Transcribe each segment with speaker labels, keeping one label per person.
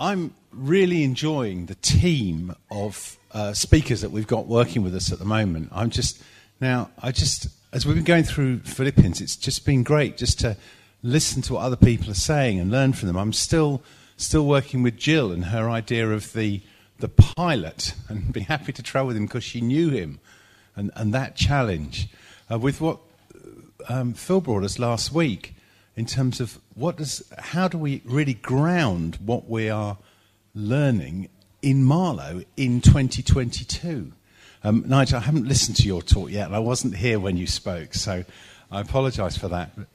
Speaker 1: I'm really enjoying the team of uh, speakers that we've got working with us at the moment. I'm just now, I just as we've been going through Philippians, it's just been great just to listen to what other people are saying and learn from them. I'm still still working with Jill and her idea of the the pilot, and be happy to travel with him because she knew him, and and that challenge uh, with what um, Phil brought us last week in terms of what does how do we really ground what we are learning in Marlow in 2022. Um, Nigel, I haven't listened to your talk yet, and I wasn't here when you spoke, so I apologise for that. A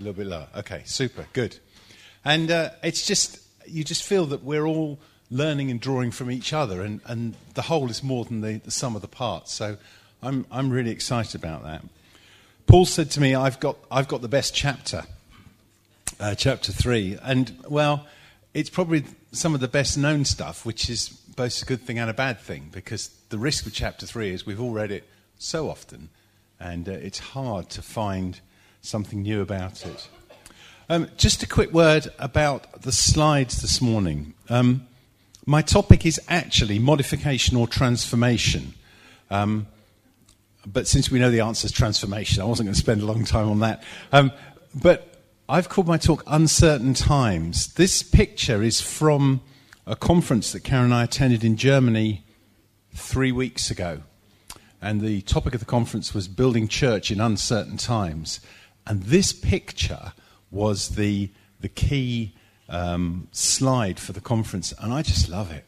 Speaker 1: little bit lower. Okay, super, good. And uh, it's just, you just feel that we're all learning and drawing from each other, and, and the whole is more than the, the sum of the parts. So I'm, I'm really excited about that. Paul said to me, I've got, I've got the best chapter, uh, chapter three. And, well, it's probably some of the best known stuff, which is both a good thing and a bad thing, because the risk with chapter three is we've all read it so often, and uh, it's hard to find something new about it. Um, just a quick word about the slides this morning. Um, my topic is actually modification or transformation. Um, but since we know the answer is transformation, I wasn't going to spend a long time on that. Um, but I've called my talk Uncertain Times. This picture is from a conference that Karen and I attended in Germany three weeks ago. And the topic of the conference was Building Church in Uncertain Times. And this picture was the, the key um, slide for the conference. And I just love it.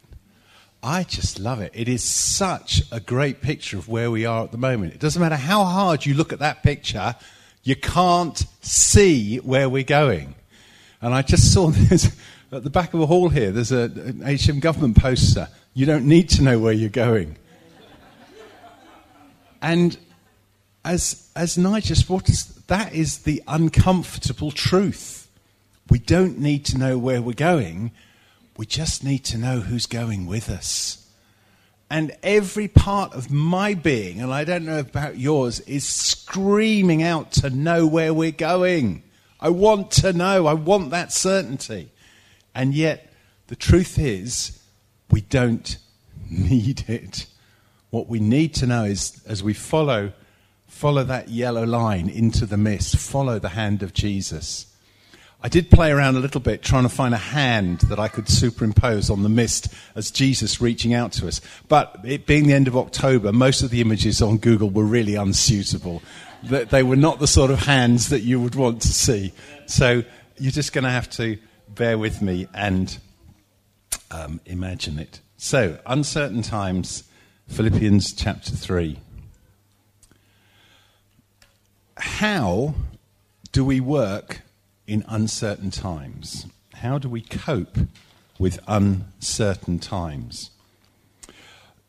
Speaker 1: I just love it. It is such a great picture of where we are at the moment. It doesn't matter how hard you look at that picture, you can't see where we're going. And I just saw this at the back of a hall here, there's a, an HM government poster. You don't need to know where you're going. and as, as Nigel what is, that is the uncomfortable truth. We don't need to know where we're going we just need to know who's going with us. And every part of my being, and I don't know about yours, is screaming out to know where we're going. I want to know. I want that certainty. And yet, the truth is, we don't need it. What we need to know is, as we follow, follow that yellow line into the mist, follow the hand of Jesus I did play around a little bit trying to find a hand that I could superimpose on the mist as Jesus reaching out to us. But it being the end of October, most of the images on Google were really unsuitable. They were not the sort of hands that you would want to see. So you're just going to have to bear with me and um, imagine it. So, uncertain times, Philippians chapter 3. How do we work in uncertain times? How do we cope with uncertain times?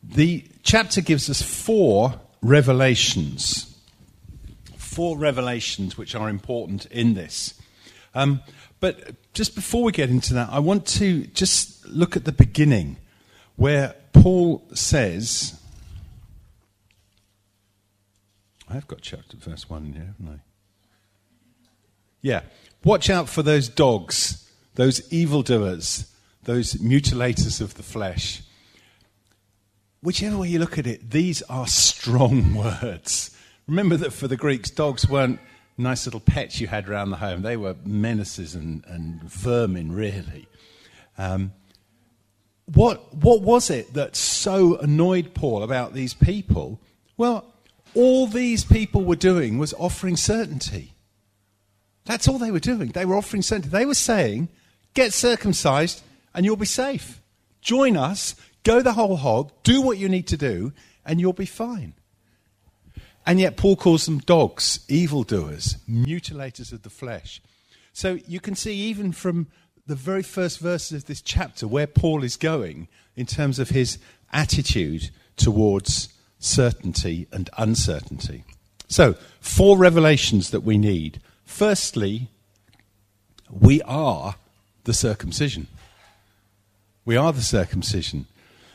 Speaker 1: The chapter gives us four revelations. Four revelations which are important in this. Um, but just before we get into that, I want to just look at the beginning where Paul says, I've got chapter verse 1 here, haven't I? Yeah. Watch out for those dogs, those evildoers, those mutilators of the flesh. Whichever way you look at it, these are strong words. Remember that for the Greeks, dogs weren't nice little pets you had around the home. They were menaces and, and vermin, really. Um, what, what was it that so annoyed Paul about these people? Well, all these people were doing was offering certainty. That's all they were doing. They were offering certainty. They were saying, get circumcised and you'll be safe. Join us, go the whole hog, do what you need to do, and you'll be fine. And yet, Paul calls them dogs, evildoers, mutilators of the flesh. So you can see, even from the very first verses of this chapter, where Paul is going in terms of his attitude towards certainty and uncertainty. So, four revelations that we need Firstly, we are the circumcision. We are the circumcision.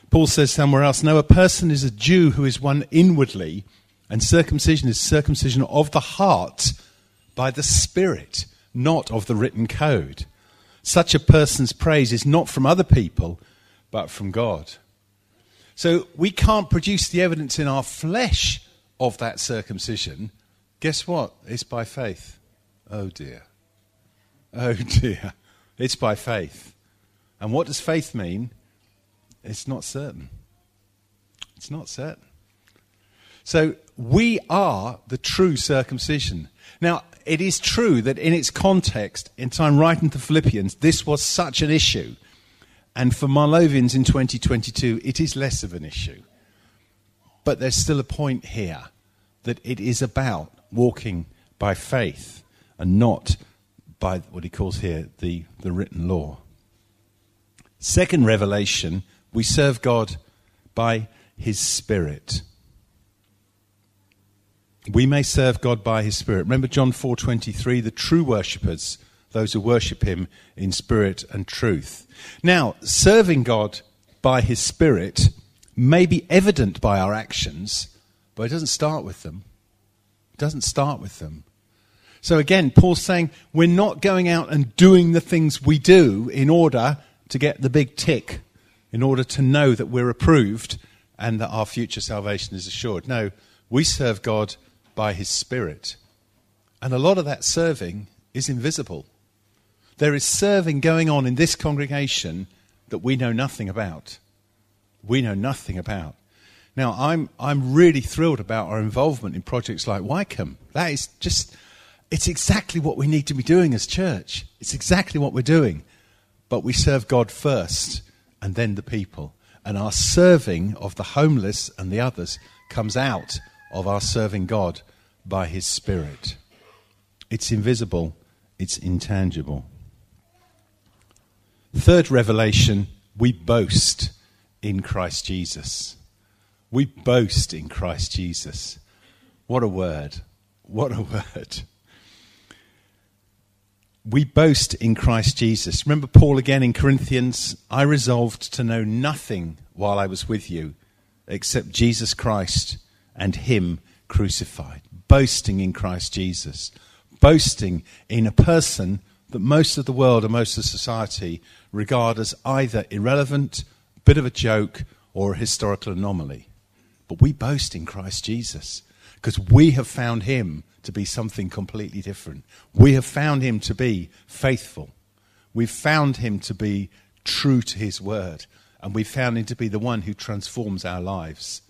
Speaker 1: Paul says somewhere else, no, a person is a Jew who is one inwardly, and circumcision is circumcision of the heart by the Spirit, not of the written code. Such a person's praise is not from other people, but from God. So we can't produce the evidence in our flesh of that circumcision. Guess what? It's by faith. Oh dear. Oh dear. It's by faith. And what does faith mean? It's not certain. It's not certain. So we are the true circumcision. Now, it is true that in its context, in time writing to Philippians, this was such an issue. And for Marlovians in 2022, it is less of an issue. But there's still a point here that it is about walking by faith and not by what he calls here the, the written law. Second revelation, we serve God by his Spirit. We may serve God by his Spirit. Remember John 4:23, the true worshippers, those who worship him in spirit and truth. Now, serving God by his Spirit may be evident by our actions, but it doesn't start with them. It doesn't start with them. So again, Paul's saying we're not going out and doing the things we do in order to get the big tick, in order to know that we're approved and that our future salvation is assured. No, we serve God by His Spirit. And a lot of that serving is invisible. There is serving going on in this congregation that we know nothing about. We know nothing about. Now, I'm, I'm really thrilled about our involvement in projects like Wycombe. That is just it's exactly what we need to be doing as church. It's exactly what we're doing. But we serve God first and then the people. And our serving of the homeless and the others comes out of our serving God by His Spirit. It's invisible, it's intangible. Third revelation we boast in Christ Jesus. We boast in Christ Jesus. What a word! What a word we boast in Christ Jesus. Remember Paul again in Corinthians? I resolved to know nothing while I was with you except Jesus Christ and Him crucified. Boasting in Christ Jesus. Boasting in a person that most of the world and most of society regard as either irrelevant, bit of a joke, or a historical anomaly. But we boast in Christ Jesus because we have found Him to be something completely different. We have found him to be faithful. We've found him to be true to his word. And we've found him to be the one who transforms our lives.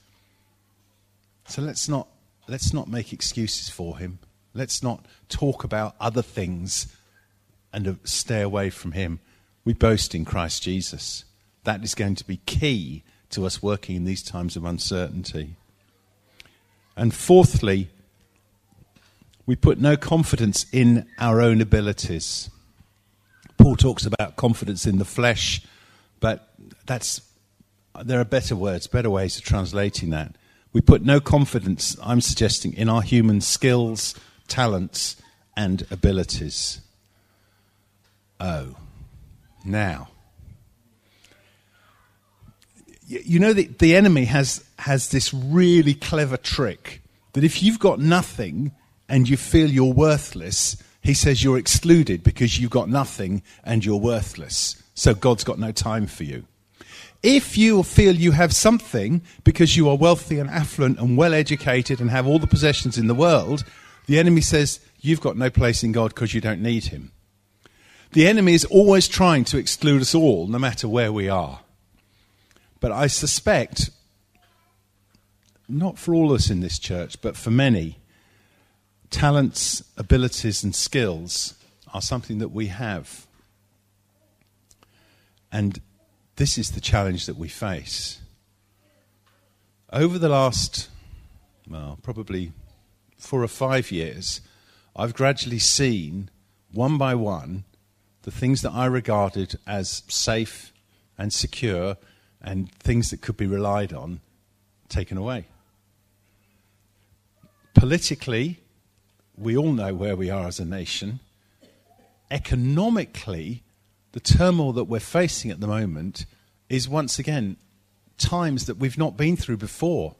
Speaker 1: So let's not, let's not make excuses for him. Let's not talk about other things and stay away from him. We boast in Christ Jesus. That is going to be key to us working in these times of uncertainty. And fourthly, we put no confidence in our own abilities. Paul talks about confidence in the flesh, but that's there are better words, better ways of translating that. We put no confidence, I'm suggesting, in our human skills, talents, and abilities. Oh, now. You know, the, the enemy has, has this really clever trick that if you've got nothing, and you feel you're worthless, he says you're excluded because you've got nothing and you're worthless. So God's got no time for you. If you feel you have something because you are wealthy and affluent and well educated and have all the possessions in the world, the enemy says you've got no place in God because you don't need him. The enemy is always trying to exclude us all, no matter where we are. But I suspect, not for all of us in this church, but for many, talents, abilities, and skills are something that we have. And this is the challenge that we face. Over the last, well, probably four or five years, I've gradually seen, one by one, the things that I regarded as safe and secure and things that could be relied on taken away. Politically, we all know where we are as a nation. Economically, the turmoil that we're facing at the moment is once again times that we've not been through before.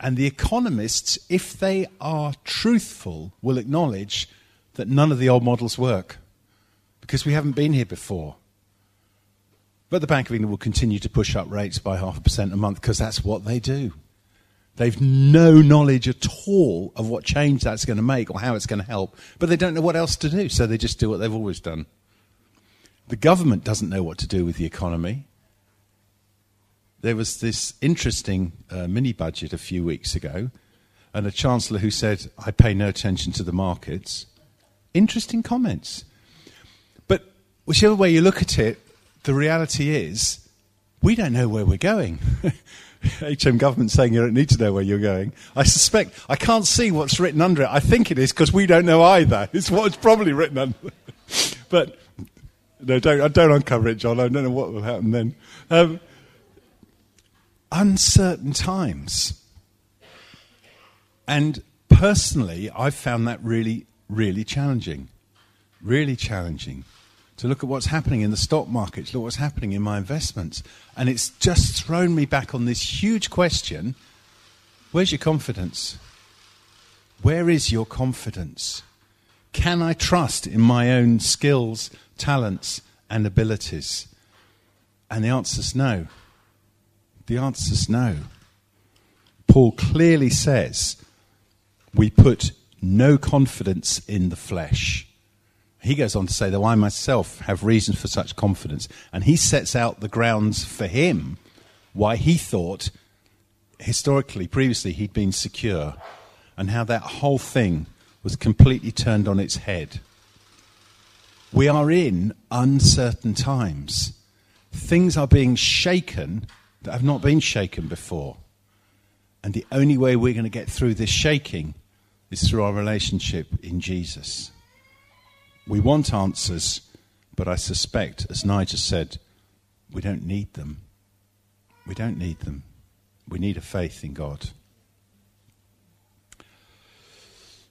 Speaker 1: And the economists, if they are truthful, will acknowledge that none of the old models work. because we haven't been here before. But the Bank of England will continue to push up rates by half a percent a month because that's what they do. They've no knowledge at all of what change that's going to make or how it's going to help, but they don't know what else to do, so they just do what they've always done. The government doesn't know what to do with the economy. There was this interesting uh, mini budget a few weeks ago, and a chancellor who said, I pay no attention to the markets. Interesting comments. But whichever way you look at it, the reality is we don't know where we're going. HM government saying you don't need to know where you're going. I suspect, I can't see what's written under it. I think it is because we don't know either. It's what's probably written under But, no, don't, I don't uncover it, John. I don't know what will happen then. Um, uncertain times. And personally, I've found that really, really challenging. Really challenging to look at what's happening in the stock market, to look at what's happening in my investments. And it's just thrown me back on this huge question where's your confidence? Where is your confidence? Can I trust in my own skills, talents, and abilities? And the answer is no. The answer is no. Paul clearly says we put no confidence in the flesh he goes on to say, though I myself have reason for such confidence. And he sets out the grounds for him why he thought, historically, previously, he'd been secure, and how that whole thing was completely turned on its head. We are in uncertain times. Things are being shaken that have not been shaken before. And the only way we're going to get through this shaking is through our relationship in Jesus. We want answers, but I suspect, as Nigel said, we don't need them. We don't need them. We need a faith in God.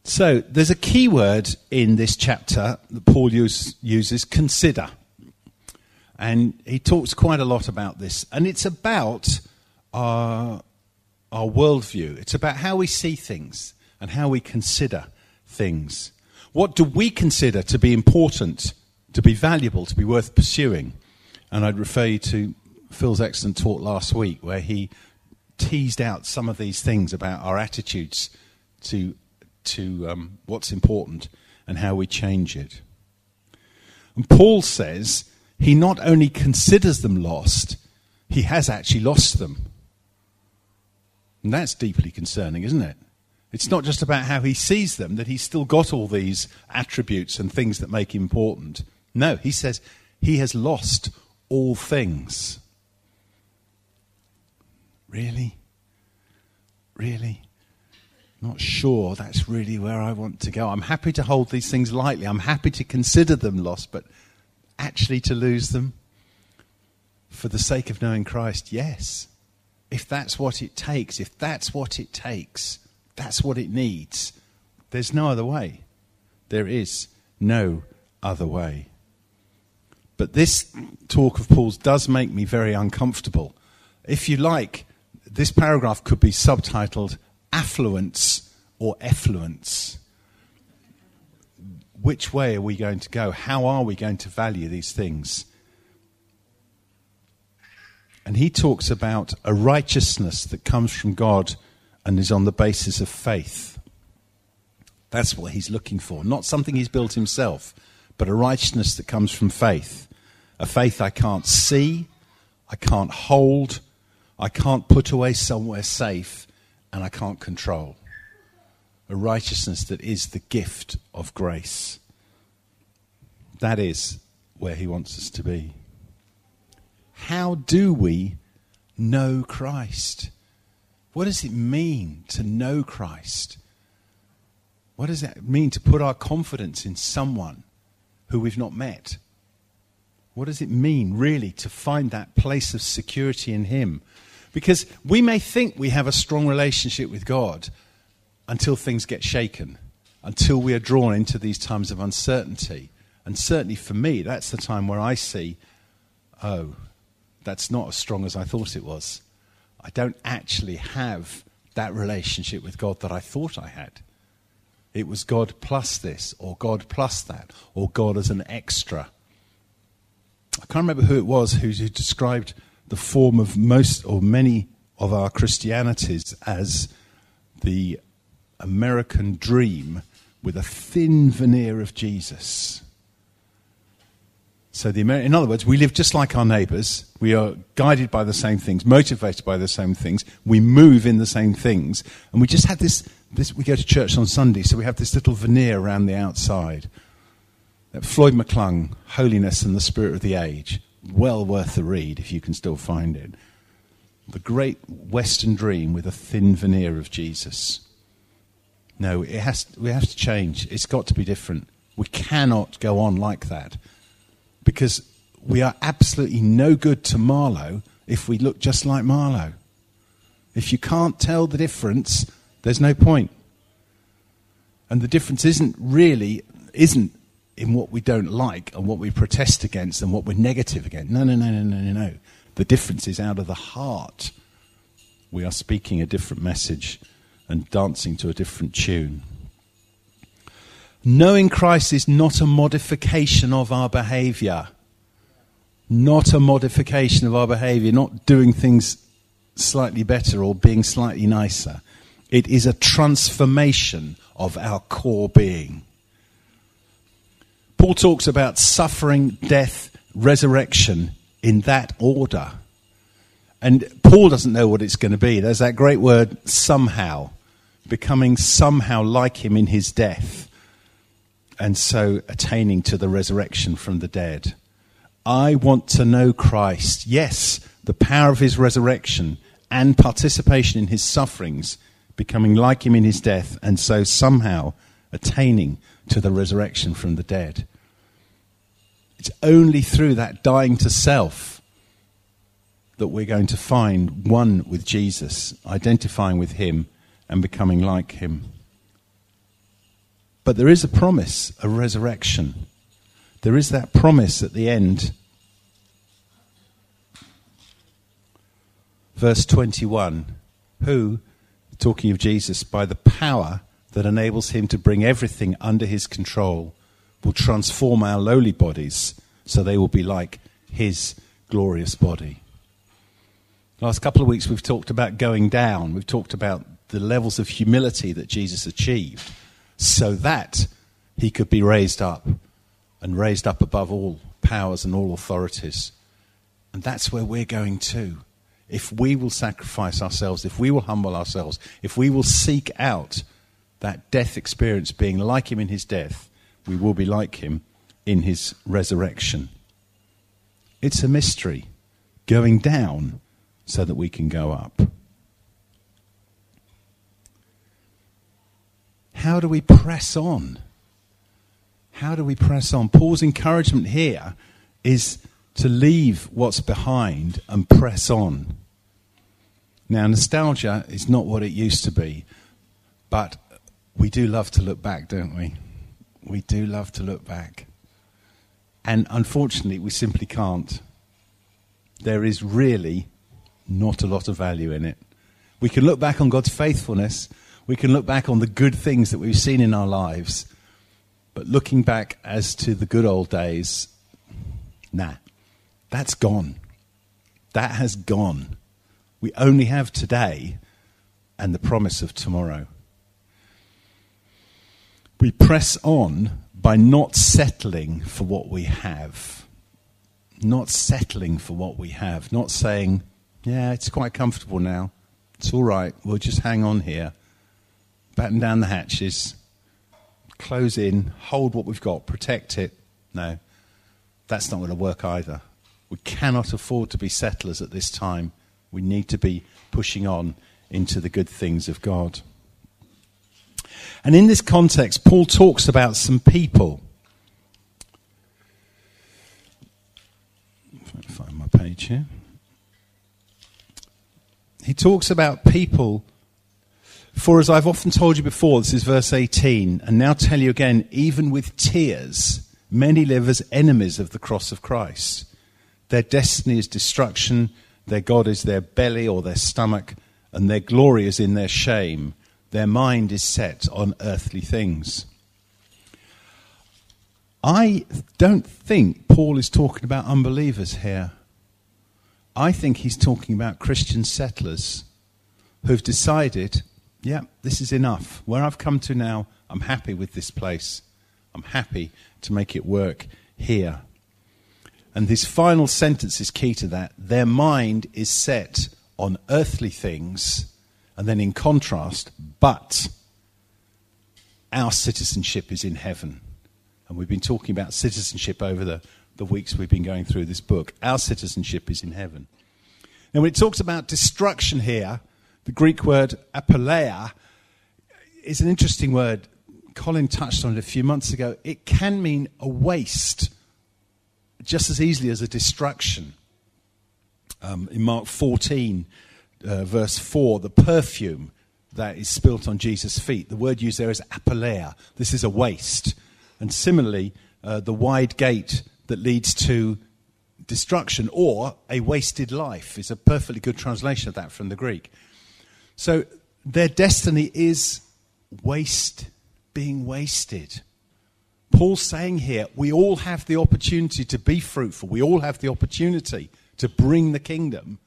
Speaker 1: So there's a key word in this chapter that Paul use, uses consider. And he talks quite a lot about this. And it's about our, our worldview, it's about how we see things and how we consider things. What do we consider to be important, to be valuable, to be worth pursuing? And I'd refer you to Phil's excellent talk last week, where he teased out some of these things about our attitudes to, to um, what's important and how we change it. And Paul says he not only considers them lost, he has actually lost them. And that's deeply concerning, isn't it? It's not just about how he sees them, that he's still got all these attributes and things that make him important. No, he says he has lost all things. Really? Really? Not sure that's really where I want to go. I'm happy to hold these things lightly. I'm happy to consider them lost, but actually to lose them for the sake of knowing Christ, yes. If that's what it takes, if that's what it takes, that's what it needs. There's no other way. There is no other way. But this talk of Paul's does make me very uncomfortable. If you like, this paragraph could be subtitled Affluence or Effluence. Which way are we going to go? How are we going to value these things? And he talks about a righteousness that comes from God and is on the basis of faith. That's what he's looking for. Not something he's built himself, but a righteousness that comes from faith. A faith I can't see, I can't hold, I can't put away somewhere safe, and I can't control. A righteousness that is the gift of grace. That is where he wants us to be. How do we know Christ? What does it mean to know Christ? What does that mean to put our confidence in someone who we've not met? What does it mean, really, to find that place of security in Him? Because we may think we have a strong relationship with God until things get shaken, until we are drawn into these times of uncertainty. And certainly for me, that's the time where I see, oh, that's not as strong as I thought it was. I don't actually have that relationship with God that I thought I had. It was God plus this, or God plus that, or God as an extra. I can't remember who it was who, described the form of most or many of our Christianities as the American dream with a thin veneer of Jesus. So, the Amer- in other words, we live just like our neighbours. We are guided by the same things, motivated by the same things. We move in the same things. And we just have this, this we go to church on Sunday, so we have this little veneer around the outside. That Floyd McClung, Holiness and the Spirit of the Age, well worth the read if you can still find it. The great Western dream with a thin veneer of Jesus. No, it has, we have to change. It's got to be different. We cannot go on like that because we are absolutely no good to Marlow if we look just like Marlow. If you can't tell the difference, there's no point. And the difference isn't really isn't in what we don't like and what we protest against and what we're negative against. No, no, no, no, no, no, no. The difference is out of the heart. We are speaking a different message and dancing to a different tune. Knowing Christ is not a modification of our behavior. Not a modification of our behavior, not doing things slightly better or being slightly nicer. It is a transformation of our core being. Paul talks about suffering, death, resurrection in that order. And Paul doesn't know what it's going to be. There's that great word, somehow, becoming somehow like him in his death, and so attaining to the resurrection from the dead. I want to know Christ. Yes, the power of his resurrection and participation in his sufferings, becoming like him in his death, and so somehow attaining to the resurrection from the dead. It's only through that dying to self that we're going to find one with Jesus, identifying with him and becoming like him. But there is a promise, a resurrection. There is that promise at the end. Verse 21 Who, talking of Jesus, by the power that enables him to bring everything under his control, will transform our lowly bodies so they will be like his glorious body. Last couple of weeks we've talked about going down. We've talked about the levels of humility that Jesus achieved so that he could be raised up and raised up above all powers and all authorities. And that's where we're going to. If we will sacrifice ourselves, if we will humble ourselves, if we will seek out that death experience, being like him in his death, we will be like him in his resurrection. It's a mystery, going down so that we can go up. How do we press on? How do we press on? Paul's encouragement here is to leave what's behind and press on. Now, nostalgia is not what it used to be, but we do love to look back, don't we? We do love to look back. And unfortunately, we simply can't. There is really not a lot of value in it. We can look back on God's faithfulness, we can look back on the good things that we've seen in our lives, but looking back as to the good old days, nah, that's gone. That has gone. We only have today and the promise of tomorrow. We press on by not settling for what we have. Not settling for what we have. Not saying, yeah, it's quite comfortable now. It's all right. We'll just hang on here. Batten down the hatches. Close in. Hold what we've got. Protect it. No, that's not going to work either. We cannot afford to be settlers at this time. We need to be pushing on into the good things of God. And in this context, Paul talks about some people. Find my page here. He talks about people, for as I've often told you before, this is verse 18, and now tell you again, even with tears, many live as enemies of the cross of Christ. Their destiny is destruction, their God is their belly or their stomach, and their glory is in their shame their mind is set on earthly things. I don't think Paul is talking about unbelievers here. I think he's talking about Christian settlers who've decided, yeah, this is enough. Where I've come to now, I'm happy with this place. I'm happy to make it work here. And this final sentence is key to that. Their mind is set on earthly things, and then in contrast, but our citizenship is in heaven. And we've been talking about citizenship over the, the weeks we've been going through this book. Our citizenship is in heaven. Now, when it talks about destruction here, the Greek word apoleia is an interesting word. Colin touched on it a few months ago. It can mean a waste just as easily as a destruction. Um, in Mark 14, uh, verse 4, the perfume that is spilt on Jesus' feet, the word used there is apoleia. This is a waste. And similarly, uh, the wide gate that leads to destruction or a wasted life is a perfectly good translation of that from the Greek. So their destiny is waste, being wasted. Paul's saying here, we all have the opportunity to be fruitful. We all have the opportunity to bring the kingdom.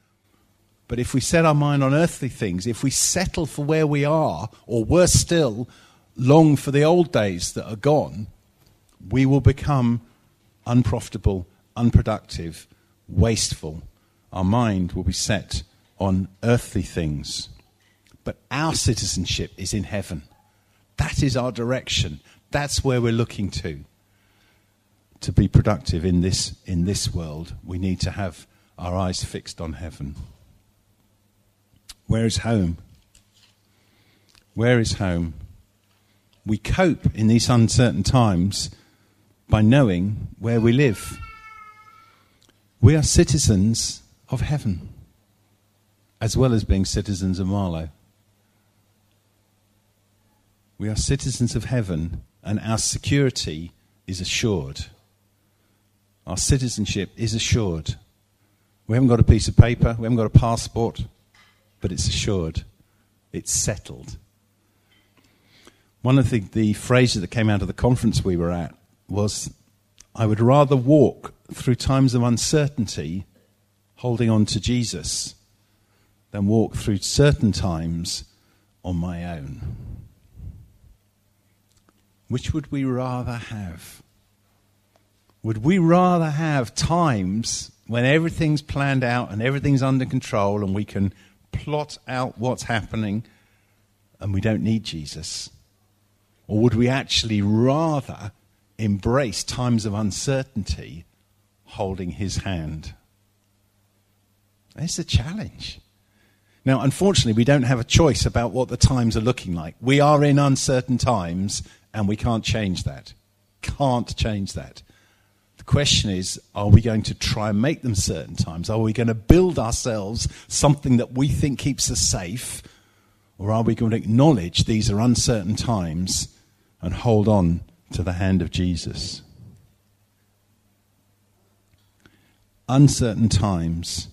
Speaker 1: But if we set our mind on earthly things, if we settle for where we are, or worse still, long for the old days that are gone, we will become unprofitable, unproductive, wasteful. Our mind will be set on earthly things. But our citizenship is in heaven. That is our direction. That's where we're looking to. To be productive in this, in this world, we need to have our eyes fixed on heaven. Where is home? Where is home? We cope in these uncertain times by knowing where we live. We are citizens of heaven, as well as being citizens of Marlow. We are citizens of heaven and our security is assured. Our citizenship is assured. We haven't got a piece of paper, we haven't got a passport, but it's assured. It's settled. One of the, the phrases that came out of the conference we were at was I would rather walk through times of uncertainty holding on to Jesus than walk through certain times on my own. Which would we rather have? Would we rather have times when everything's planned out and everything's under control and we can plot out what's happening and we don't need Jesus? Or would we actually rather embrace times of uncertainty holding his hand? It's a challenge. Now, unfortunately, we don't have a choice about what the times are looking like. We are in uncertain times, and we can't change that. Can't change that. The question is are we going to try and make them certain times? Are we going to build ourselves something that we think keeps us safe? Or are we going to acknowledge these are uncertain times and hold on to the hand of Jesus? Uncertain times,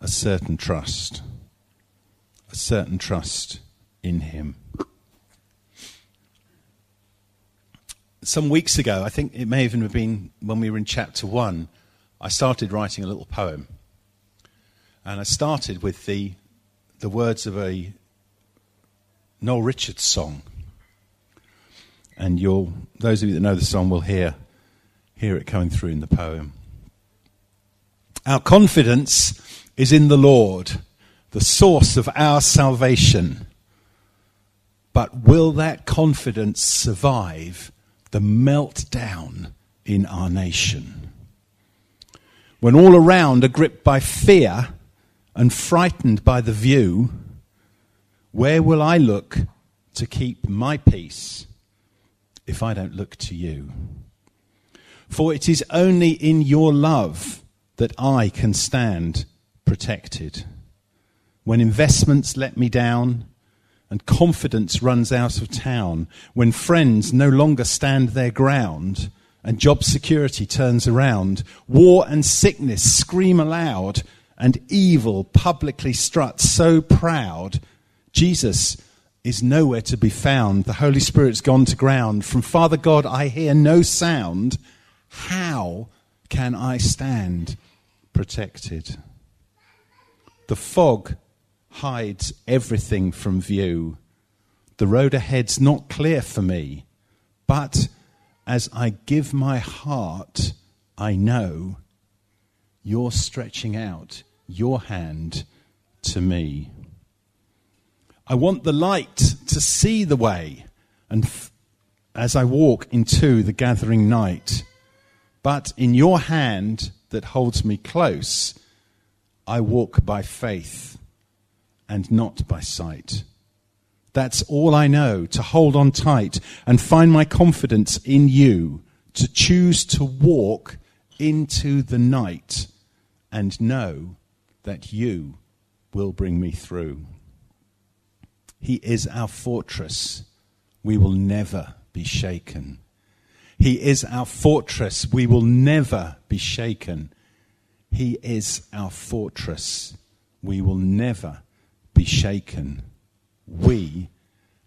Speaker 1: a certain trust, a certain trust in Him. Some weeks ago, I think it may even have been when we were in chapter one, I started writing a little poem. And I started with the, the words of a Noel Richards song. And you'll, those of you that know the song will hear, hear it coming through in the poem. Our confidence is in the Lord, the source of our salvation. But will that confidence survive the meltdown in our nation. When all around are gripped by fear and frightened by the view, where will I look to keep my peace if I don't look to you? For it is only in your love that I can stand protected. When investments let me down, and confidence runs out of town, when friends no longer stand their ground and job security turns around, war and sickness scream aloud, and evil publicly struts so proud, Jesus, is nowhere to be found. The Holy Spirit's gone to ground. From Father God, I hear no sound. How can I stand protected? The fog hides everything from view. The road ahead's not clear for me, but as I give my heart, I know you're stretching out your hand to me. I want the light to see the way and f- as I walk into the gathering night. But in your hand that holds me close, I walk by faith and not by sight. That's all I know to hold on tight and find my confidence in you, to choose to walk into the night and know that you will bring me through. He is our fortress. We will never be shaken. He is our fortress. We will never be shaken. He is our fortress. We will never be shaken. We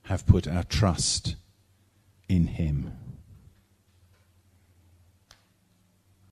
Speaker 1: have put our trust in Him.